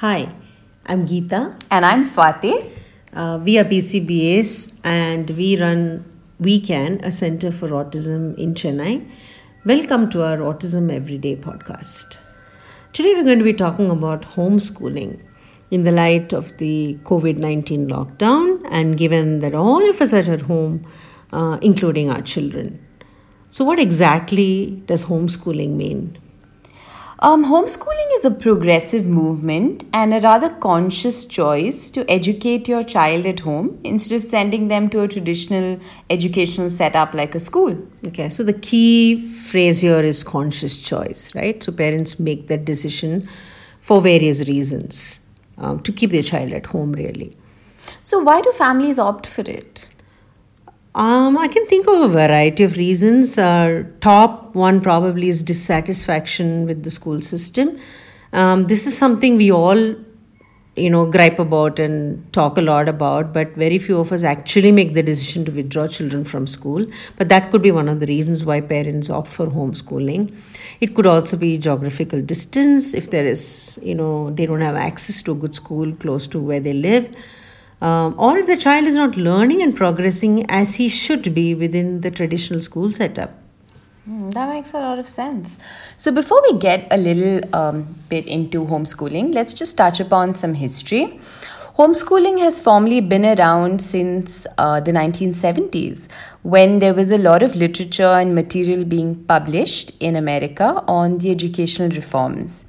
Hi, I'm Geeta. And I'm Swati. Uh, we are BCBAs and we run WeCan, a center for autism in Chennai. Welcome to our Autism Everyday podcast. Today we're going to be talking about homeschooling in the light of the COVID 19 lockdown and given that all of us are at home, uh, including our children. So, what exactly does homeschooling mean? Um, homeschooling is a progressive movement and a rather conscious choice to educate your child at home instead of sending them to a traditional educational setup like a school. Okay, so the key phrase here is conscious choice, right? So parents make that decision for various reasons um, to keep their child at home, really. So, why do families opt for it? Um, I can think of a variety of reasons. Uh, top one probably is dissatisfaction with the school system. Um, this is something we all, you know, gripe about and talk a lot about, but very few of us actually make the decision to withdraw children from school. But that could be one of the reasons why parents opt for homeschooling. It could also be geographical distance if there is, you know, they don't have access to a good school close to where they live um, or if the child is not learning and progressing as he should be within the traditional school setup. Mm, that makes a lot of sense. So, before we get a little um, bit into homeschooling, let's just touch upon some history. Homeschooling has formally been around since uh, the 1970s, when there was a lot of literature and material being published in America on the educational reforms.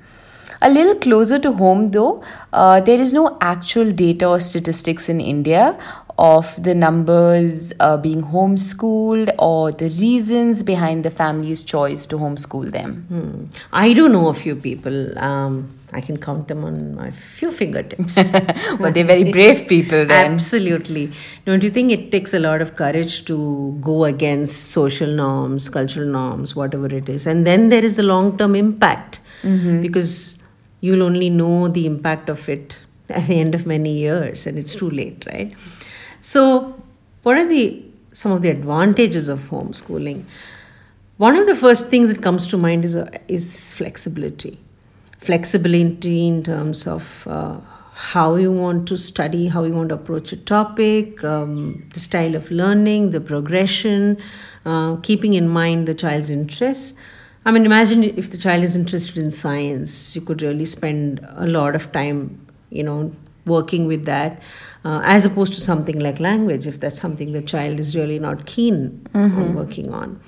A little closer to home, though, uh, there is no actual data or statistics in India of the numbers uh, being homeschooled or the reasons behind the family's choice to homeschool them. Hmm. I do know a few people. Um, I can count them on my few fingertips. but they're very brave people then. Absolutely. Don't you think it takes a lot of courage to go against social norms, cultural norms, whatever it is? And then there is the long term impact mm-hmm. because you'll only know the impact of it at the end of many years and it's too late right? So what are the some of the advantages of homeschooling? One of the first things that comes to mind is uh, is flexibility. Flexibility in terms of uh, how you want to study, how you want to approach a topic, um, the style of learning, the progression, uh, keeping in mind the child's interests. I mean, imagine if the child is interested in science, you could really spend a lot of time, you know, working with that, uh, as opposed to something like language, if that's something the child is really not keen mm-hmm. on working on.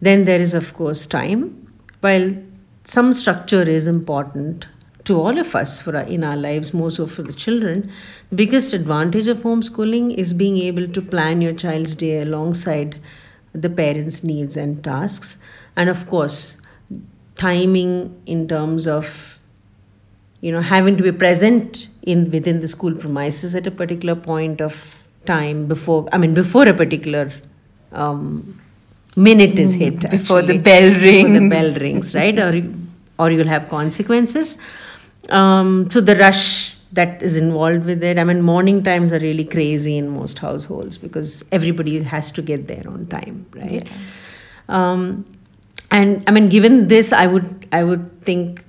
Then there is, of course, time. While some structure is important to all of us for our, in our lives, more so for the children, the biggest advantage of homeschooling is being able to plan your child's day alongside the parents' needs and tasks. And of course timing in terms of you know having to be present in within the school premises at a particular point of time before i mean before a particular um, minute is hit before the bell rings Before the bell rings. right? Or or you'll have consequences. Um, so the rush that is involved with it i mean morning times are really crazy in most households because everybody has to get there on time right yeah. um, and i mean given this i would i would think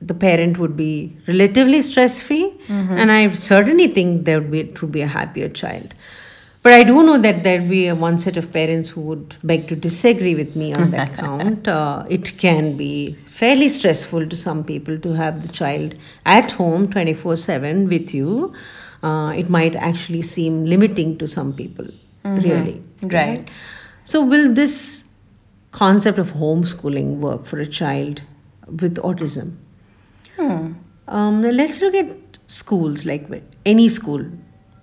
the parent would be relatively stress free mm-hmm. and i certainly think there would be it would be a happier child but i do know that there'd be a one set of parents who would beg to disagree with me on that count uh, it can be fairly stressful to some people to have the child at home 24 7 with you uh, it might actually seem limiting to some people mm-hmm. really right. right so will this concept of homeschooling work for a child with autism? Hmm. Um, let's look at schools, like any school.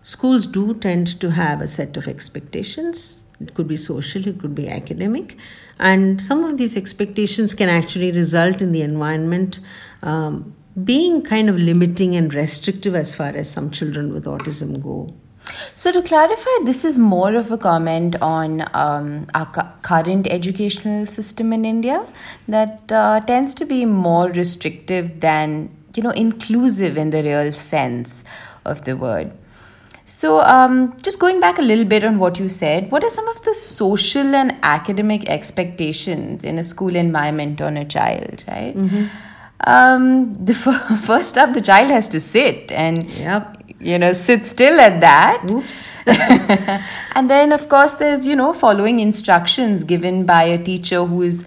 Schools do tend to have a set of expectations. It could be social, it could be academic. And some of these expectations can actually result in the environment um, being kind of limiting and restrictive as far as some children with autism go. So, to clarify, this is more of a comment on um, our cu- current educational system in India that uh, tends to be more restrictive than, you know, inclusive in the real sense of the word. So, um, just going back a little bit on what you said, what are some of the social and academic expectations in a school environment on a child, right? Mm-hmm. um, the f- first up, the child has to sit and Yep. you know sit still at that. Oops. and then, of course, there's you know following instructions given by a teacher who is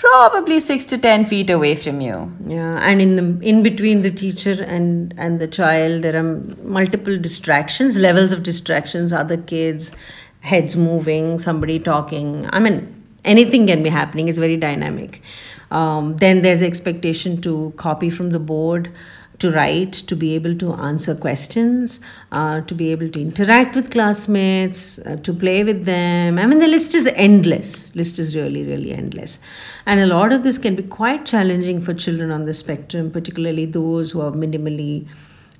probably six to ten feet away from you. Yeah, and in the in between the teacher and and the child, there are multiple distractions, levels of distractions, other kids, heads moving, somebody talking. I mean, anything can be happening. It's very dynamic. Um, then there's expectation to copy from the board, to write, to be able to answer questions, uh, to be able to interact with classmates, uh, to play with them. I mean, the list is endless. List is really, really endless. And a lot of this can be quite challenging for children on the spectrum, particularly those who are minimally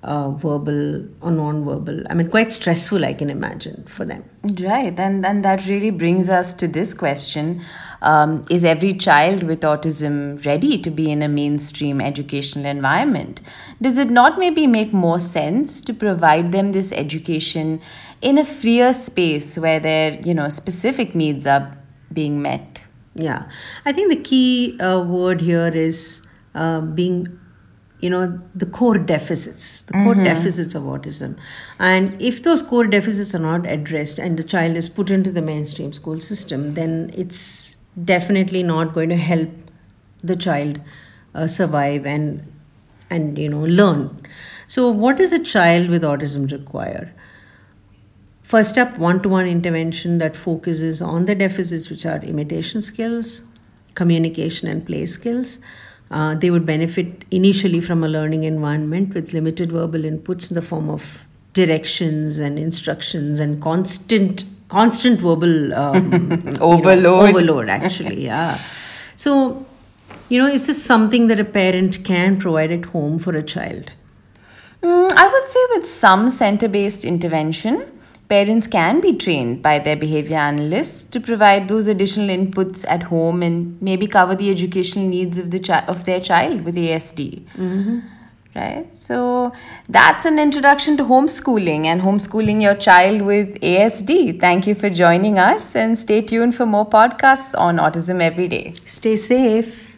uh, verbal or non-verbal. I mean, quite stressful, I can imagine, for them. Right, and and that really brings us to this question: um, Is every child with autism ready to be in a mainstream educational environment? Does it not maybe make more sense to provide them this education in a freer space where their you know specific needs are being met? Yeah, I think the key uh, word here is uh, being, you know, the core deficits, the core deficits of autism. And if those core deficits are not addressed and the child is put into the mainstream school system, then it's definitely not going to help the child uh, survive and and you know learn. So, what does a child with autism require? First up, one to one intervention that focuses on the deficits, which are imitation skills, communication, and play skills. Uh, they would benefit initially from a learning environment with limited verbal inputs in the form of directions and instructions and constant constant verbal um, you know, Overload. overload actually yeah so you know is this something that a parent can provide at home for a child Mm, I would say with some center based intervention, parents can be trained by their behavior analysts to provide those additional inputs at home and maybe cover the educational needs of the chi- of their child with ASD. Mm-hmm. Right? So that's an introduction to homeschooling and homeschooling your child with ASD. Thank you for joining us and stay tuned for more podcasts on autism every day. stay safe